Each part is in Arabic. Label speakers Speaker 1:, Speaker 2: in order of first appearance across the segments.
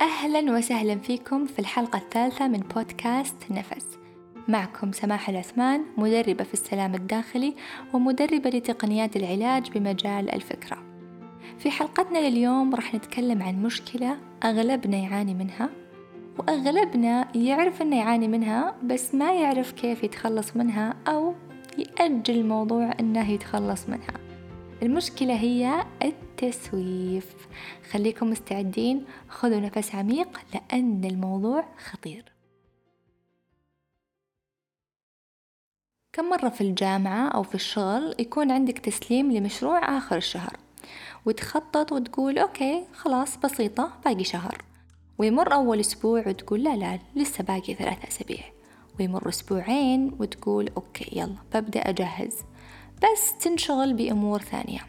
Speaker 1: أهلا وسهلا فيكم في الحلقة الثالثة من بودكاست نفس. معكم سماح العثمان مدربة في السلام الداخلي ومدربة لتقنيات العلاج بمجال الفكرة. في حلقتنا لليوم راح نتكلم عن مشكلة أغلبنا يعاني منها وأغلبنا يعرف أنه يعاني منها بس ما يعرف كيف يتخلص منها أو يأجل الموضوع أنه يتخلص منها. المشكلة هي التسويف. خليكم مستعدين خذوا نفس عميق لأن الموضوع خطير. كم مرة في الجامعة أو في الشغل يكون عندك تسليم لمشروع آخر الشهر؟ وتخطط وتقول okay خلاص بسيطة باقي شهر. ويمر أول أسبوع وتقول لا لا لسه باقي ثلاثة أسابيع. ويمر أسبوعين وتقول okay يلا ببدأ أجهز. بس تنشغل بأمور ثانية.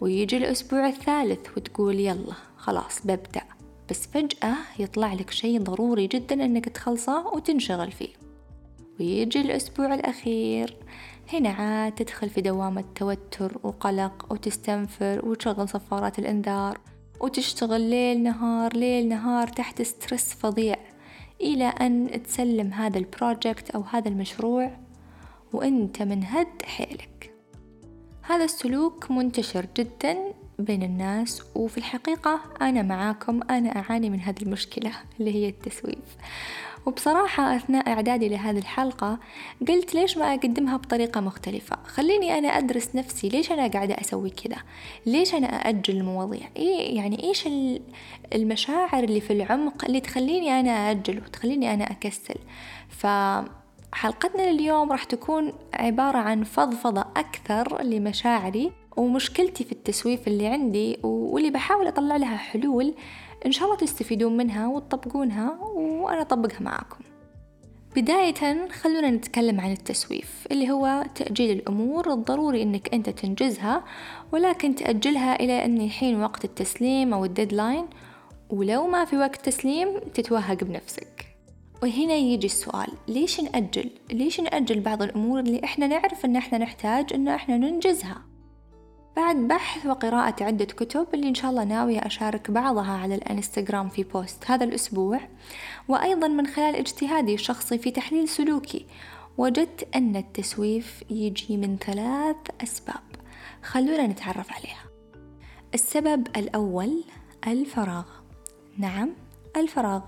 Speaker 1: ويجي الأسبوع الثالث وتقول يلا خلاص ببدأ. بس فجأة يطلع لك شيء ضروري جدا أنك تخلصه وتنشغل فيه. ويجي الأسبوع الأخير هنا عاد تدخل في دوامة توتر وقلق وتستنفر وتشغل صفارات الإنذار وتشتغل ليل نهار ليل نهار تحت stress فظيع إلى أن تسلم هذا ال project أو هذا المشروع وأنت منهد حيلك. هذا السلوك منتشر جدا بين الناس وفي الحقيقة أنا معاكم أنا أعاني من هذه المشكلة اللي هي التسويف. وبصراحة أثناء إعدادي لهذه الحلقة قلت ليش ما أقدمها بطريقة مختلفة؟ خليني أنا أدرس نفسي ليش أنا قاعدة أسوي كذا؟ ليش أنا أأجل المواضيع؟ إيه يعني إيش المشاعر اللي في العمق اللي تخليني أنا أأجل وتخليني أنا أكسل؟ ف حلقتنا لليوم راح تكون عبارة عن فضفضة أكثر لمشاعري ومشكلتي في التسويف اللي عندي واللي بحاول أطلع لها حلول إن شاء الله تستفيدون منها وتطبقونها وأنا أطبقها معاكم. بداية خلونا نتكلم عن التسويف اللي هو تأجيل الأمور الضروري أنك أنت تنجزها ولكن تأجلها إلى أن يحين وقت التسليم أو ال deadline ولو ما في وقت تسليم تتوهق بنفسك. وهنا يجي السؤال ليش نأجل؟ ليش نأجل بعض الأمور اللي إحنا نعرف إن إحنا نحتاج إن إحنا ننجزها؟ بعد بحث وقراءة عدة كتب اللي إن شاء الله ناوية أشارك بعضها على الإنستغرام في بوست هذا الأسبوع وأيضا من خلال اجتهادي الشخصي في تحليل سلوكي وجدت أن التسويف يجي من ثلاث أسباب خلونا نتعرف عليها السبب الأول الفراغ نعم الفراغ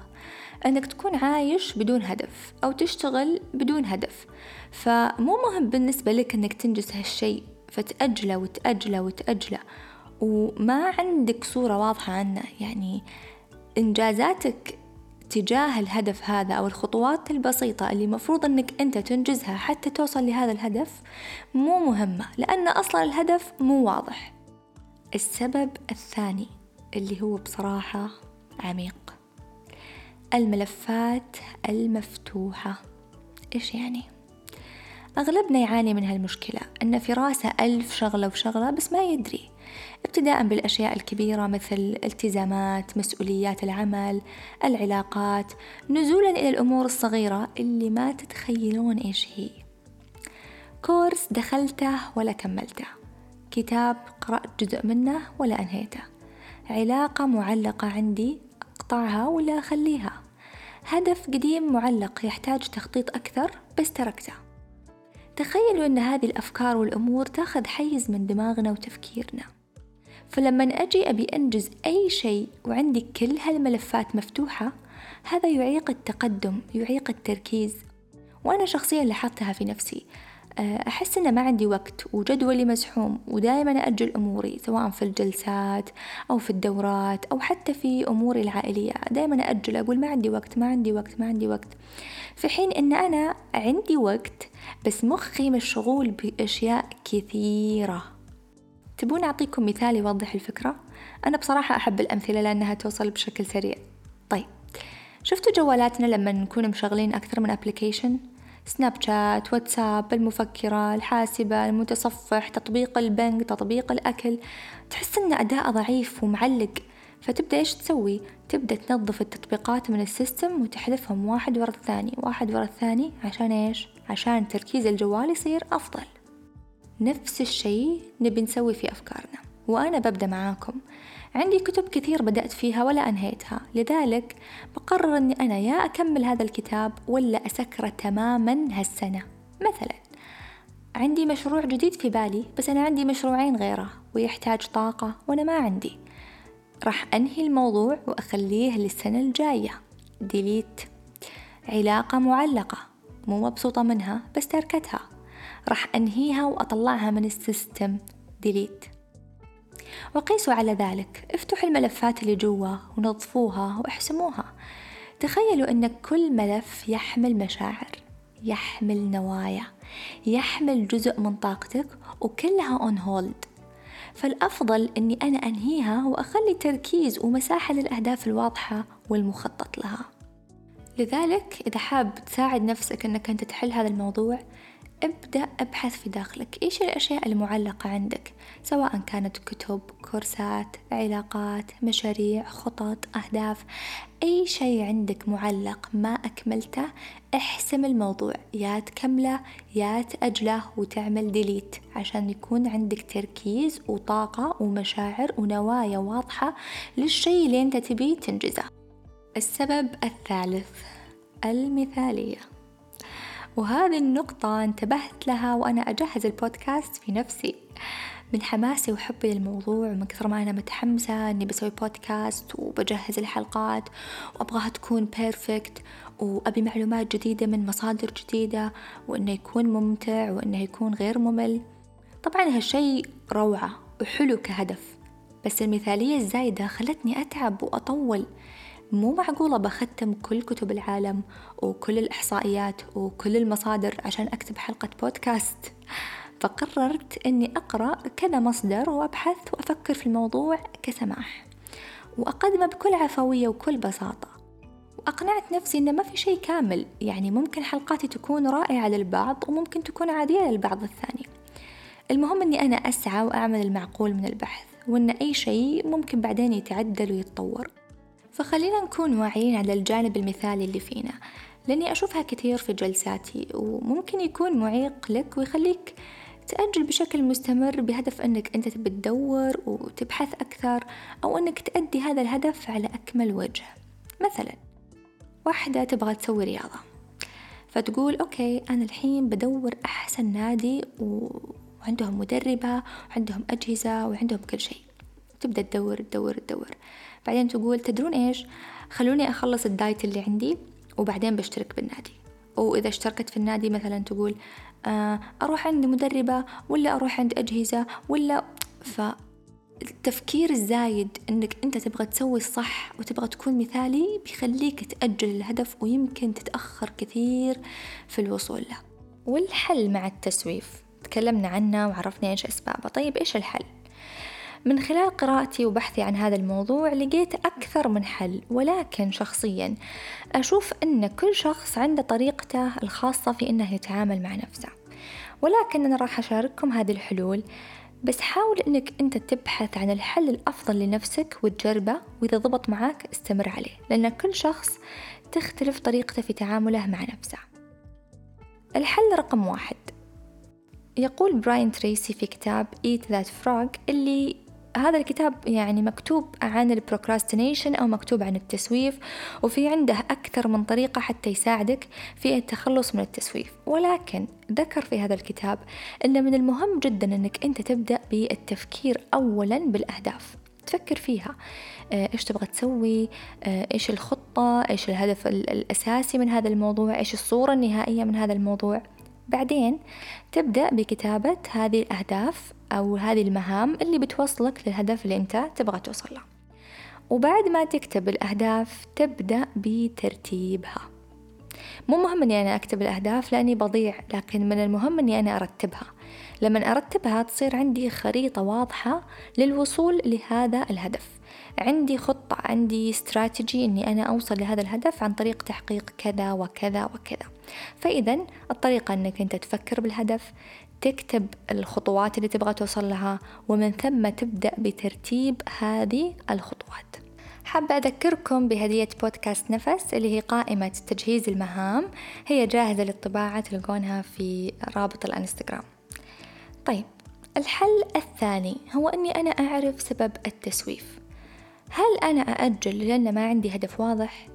Speaker 1: أنك تكون عايش بدون هدف أو تشتغل بدون هدف. فمو مهم بالنسبة لك أنك تنجز هالشيء فتأجله وتأجله وتأجله. وما عندك صورة واضحة عنه. يعني إنجازاتك تجاه الهدف هذا أو الخطوات البسيطة اللي مفروض أنك أنت تنجزها حتى توصل لهذا الهدف مو مهمة لأن أصلا الهدف مو واضح. السبب الثاني اللي هو بصراحة عميق. الملفات المفتوحة. إيش يعني؟ أغلبنا يعاني من هالمشكلة أن في راسه ألف شغلة وشغلة بس ما يدري. ابتداء بالأشياء الكبيرة مثل التزامات مسؤوليات العمل العلاقات نزولا إلى الأمور الصغيرة اللي ما تتخيلون إيش هي. كورس دخلته ولا كملته. كتاب قرأت جزء منه ولا أنهيته. علاقة معلقة عندي أقطعها ولا أخليها. هدف قديم معلق يحتاج تخطيط أكثر بس تركته. تخيلوا أن هذه الأفكار والأمور تاخذ حيز من دماغنا وتفكيرنا. فلما أجي أبي أنجز أي شيء وعندي كل هالملفات مفتوحة هذا يعيق التقدم يعيق التركيز. وأنا شخصيا لاحظتها في نفسي. أحس إن ما عندي وقت وجدولي مزحوم ودائما أجل أموري سواء في الجلسات أو في الدورات أو حتى في أموري العائلية دائما أجل أقول ما عندي وقت ما عندي وقت ما عندي وقت في حين إن أنا عندي وقت بس مخي مشغول بأشياء كثيرة تبون أعطيكم مثال يوضح الفكرة؟ أنا بصراحة أحب الأمثلة لأنها توصل بشكل سريع طيب شفتوا جوالاتنا لما نكون مشغلين أكثر من application؟ سناب شات واتساب المفكرة الحاسبة المتصفح تطبيق البنك تطبيق الأكل. تحس أن أداء ضعيف ومعلق. فتبدأ إيش تسوي؟ تبدأ تنظف التطبيقات من ال system وتحذفهم واحد ورا الثاني واحد ورا الثاني عشان إيش؟ عشان تركيز الجوال يصير أفضل. نفس الشيء نبي نسوي في أفكارنا. وأنا ببدأ معاكم. عندي كتب كثير بدأت فيها ولا أنهيتها لذلك بقرر أني أنا يا أكمل هذا الكتاب ولا أسكره تماما هالسنة. مثلا عندي مشروع جديد في بالي بس أنا عندي مشروعين غيره ويحتاج طاقة وأنا ما عندي. راح أنهي الموضوع وأخليه للسنة الجاية. ديليت علاقة معلقة. مو مبسوطة منها بس تركتها. راح أنهيها وأطلعها من ال system. delete وقيسوا على ذلك. افتحوا الملفات اللي جوا ونظفوها واحسموها. تخيلوا أن كل ملف يحمل مشاعر يحمل نوايا يحمل جزء من طاقتك وكلها on hold فالأفضل أني أنا أنهيها وأخلي تركيز ومساحة للأهداف الواضحة والمخطط لها. لذلك إذا حاب تساعد نفسك أنك أنت تحل هذا الموضوع ابدأ أبحث في داخلك. إيش الأشياء المعلقة عندك؟ سواء كانت كتب كورسات علاقات مشاريع خطط أهداف. أي شيء عندك معلق ما أكملته احسم الموضوع. يا تكمله يا تأجله وتعمل ديليت عشان يكون عندك تركيز وطاقة ومشاعر ونوايا واضحة للشيء اللي أنت تبيه تنجزه. السبب الثالث المثالية. وهذه النقطة انتبهت لها وأنا أجهز البودكاست في نفسي. من حماسي وحبي للموضوع ومن كثر ما أنا متحمسة إني بسوي بودكاست وبجهز الحلقات وأبغاها تكون بيرفكت وأبي معلومات جديدة من مصادر جديدة وإنه يكون ممتع وإنه يكون غير ممل. طبعا هالشي روعة وحلو كهدف بس المثالية الزايدة خلتني أتعب وأطول. مو معقولة بختم كل كتب العالم وكل الإحصائيات وكل المصادر عشان أكتب حلقة بودكاست. فقررت أني أقرأ كذا مصدر وأبحث وأفكر في الموضوع كسماح. وأقدمه بكل عفوية وكل بساطة. وأقنعت نفسي أنه ما في شيء كامل يعني ممكن حلقاتي تكون رائعة للبعض وممكن تكون عادية للبعض الثاني. المهم أني أنا أسعى وأعمل المعقول من البحث وأن أي شيء ممكن بعدين يتعدل ويتطور. فخلينا نكون واعيين على الجانب المثالي اللي فينا. لأني أشوفها كثير في جلساتي وممكن يكون معيق لك ويخليك تأجل بشكل مستمر بهدف أنك أنت تبي تدور وتبحث أكثر أو أنك تأدي هذا الهدف على أكمل وجه. مثلا واحدة تبغى تسوي رياضة فتقول okay أنا الحين بدور أحسن نادي وعندهم مدربة وعندهم أجهزة وعندهم كل شيء. تبدأ تدور تدور تدور. بعدين تقول تدرون إيش؟ خلوني أخلص ال diet اللي عندي وبعدين بشترك بالنادي. وإذا اشتركت في النادي مثلا تقول آه أروح عند مدربة ولا أروح عند أجهزة ولا فالتفكير الزايد أنك أنت تبغى تسوي الصح وتبغى تكون مثالي بيخليك تأجل الهدف ويمكن تتأخر كثير في الوصول له. والحل مع التسويف؟ تكلمنا عنه وعرفنا إيش أسبابه. طيب إيش الحل؟ من خلال قراءتي وبحثي عن هذا الموضوع لقيت أكثر من حل ولكن شخصيا أشوف أن كل شخص عنده طريقته الخاصة في أنه يتعامل مع نفسه. ولكن أنا راح أشارككم هذه الحلول بس حاول أنك أنت تبحث عن الحل الأفضل لنفسك وتجربه وإذا ضبط معك استمر عليه لأن كل شخص تختلف طريقته في تعامله مع نفسه. الحل رقم واحد. يقول براين تريسي في كتاب Eat That Frog اللي هذا الكتاب يعني مكتوب عن ال procrastination أو مكتوب عن التسويف وفي عنده أكثر من طريقة حتى يساعدك في التخلص من التسويف. ولكن ذكر في هذا الكتاب أن من المهم جدا أنك أنت تبدأ بالتفكير أولا بالأهداف. تفكر فيها. آه، إيش تبغى تسوي؟ آه، إيش الخطة؟ إيش الهدف الأساسي من هذا الموضوع؟ إيش الصورة النهائية من هذا الموضوع؟ بعدين تبدأ بكتابة هذه الأهداف أو هذه المهام اللي بتوصلك للهدف اللي أنت تبغى توصل له. وبعد ما تكتب الأهداف تبدأ بترتيبها. مو مهم أني أنا أكتب الأهداف لأني بضيع لكن من المهم أني أنا أرتبها. لما أرتبها تصير عندي خريطة واضحة للوصول لهذا الهدف. عندي خطة عندي استراتيجي أني أنا أوصل لهذا الهدف عن طريق تحقيق كذا وكذا وكذا. فإذا الطريقة أنك أنت تفكر بالهدف تكتب الخطوات اللي تبغى توصل لها ومن ثم تبدأ بترتيب هذه الخطوات. حابة أذكركم بهدية بودكاست نفس اللي هي قائمة تجهيز المهام هي جاهزة للطباعة تلقونها في رابط الانستغرام. طيب الحل الثاني هو أني أنا أعرف سبب التسويف. هل أنا أأجل لأن ما عندي هدف واضح؟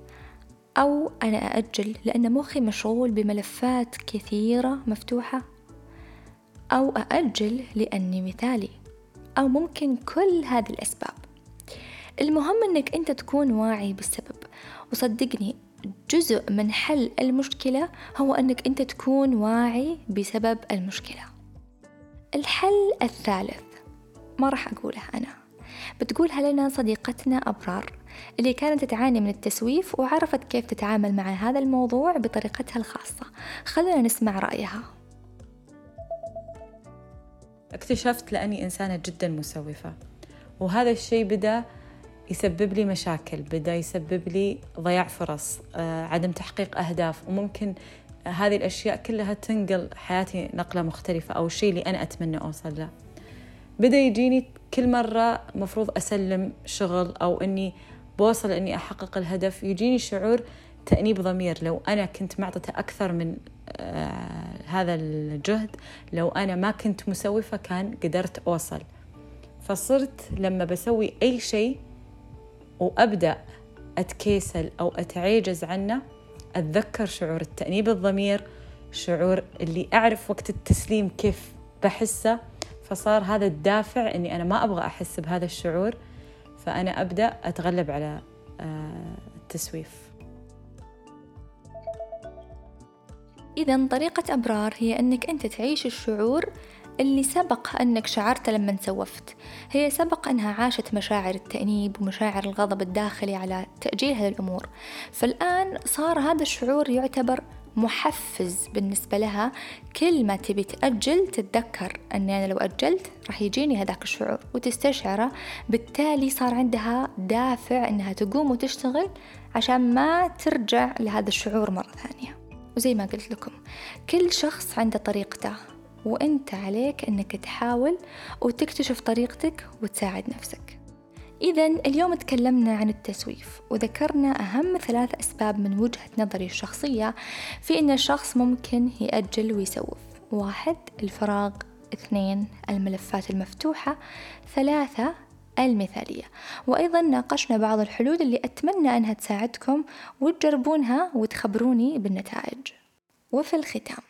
Speaker 1: أو أنا أأجل لأن مخي مشغول بملفات كثيرة مفتوحة؟ أو أأجل لأني مثالي؟ أو ممكن كل هذه الأسباب المهم أنك أنت تكون واعي بالسبب وصدقني جزء من حل المشكلة هو أنك أنت تكون واعي بسبب المشكلة الحل الثالث ما راح أقولها أنا بتقولها لنا صديقتنا أبرار اللي كانت تعاني من التسويف وعرفت كيف تتعامل مع هذا الموضوع بطريقتها الخاصة. خلونا نسمع رأيها.
Speaker 2: اكتشفت لأني إنسانة جدا مسوفة وهذا الشيء بدأ يسبب لي مشاكل بدأ يسبب لي ضياع فرص آه، عدم تحقيق أهداف وممكن هذه الأشياء كلها تنقل حياتي نقلة مختلفة أو الشيء اللي أنا أتمنى أوصل له. بدأ يجيني كل مرة مفروض أسلم شغل أو أني بوصل أني أحقق الهدف يجيني شعور تأنيب ضمير. لو أنا كنت معطته أكثر من آه هذا الجهد لو أنا ما كنت مسوفة كان قدرت أوصل. فصرت لما بسوي أي شيء وأبدأ أتكيسل أو أتعيجز عنه أتذكر شعور التأنيب الضمير شعور اللي أعرف وقت التسليم كيف بحسه. فصار هذا الدافع إني أنا ما أبغى أحس بهذا الشعور فأنا أبدأ أتغلب على آه، التسويف.
Speaker 1: اذا طريقة أبرار هي إنك أنت تعيش الشعور اللي سبق أنك شعرت لما سوفت. هي سبق أنها عاشت مشاعر التأنيب ومشاعر الغضب الداخلي على تأجيل هذه الأمور فالآن صار هذا الشعور يعتبر محفز بالنسبة لها. كل ما تبي تأجل تتذكر أني أنا لو أجلت راح يجيني هذاك الشعور وتستشعره. بالتالي صار عندها دافع أنها تقوم وتشتغل عشان ما ترجع لهذا الشعور مرة ثانية. وزي ما قلت لكم كل شخص عنده طريقته وأنت عليك أنك تحاول وتكتشف طريقتك وتساعد نفسك. إذا اليوم تكلمنا عن التسويف وذكرنا أهم ثلاث أسباب من وجهة نظري الشخصية في أن الشخص ممكن يأجل ويسوف. واحد الفراغ. اثنين الملفات المفتوحة. ثلاثة المثالية. وأيضا ناقشنا بعض الحلول اللي أتمنى أنها تساعدكم وتجربونها وتخبروني بالنتائج. وفي الختام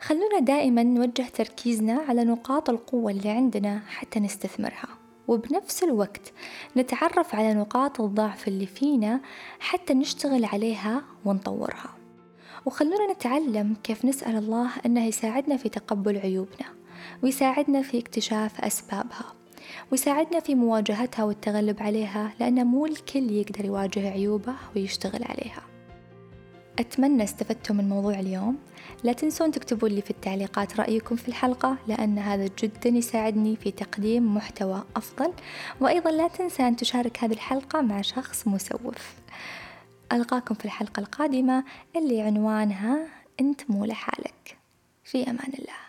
Speaker 1: خلونا دائما نوجه تركيزنا على نقاط القوة اللي عندنا حتى نستثمرها. وبنفس الوقت نتعرف على نقاط الضعف اللي فينا حتى نشتغل عليها ونطورها. وخلونا نتعلم كيف نسأل الله أنه يساعدنا في تقبل عيوبنا ويساعدنا في اكتشاف أسبابها ويساعدنا في مواجهتها والتغلب عليها لأن مو الكل يقدر يواجه عيوبه ويشتغل عليها. أتمنى استفدتم من موضوع اليوم. لا تنسون تكتبوا لي في التعليقات رأيكم في الحلقة لأن هذا جدا يساعدني في تقديم محتوى أفضل. وأيضا لا تنسى أن تشارك هذه الحلقة مع شخص مسوف. ألقاكم في الحلقة القادمة اللي عنوانها أنت مو لحالك. في أمان الله.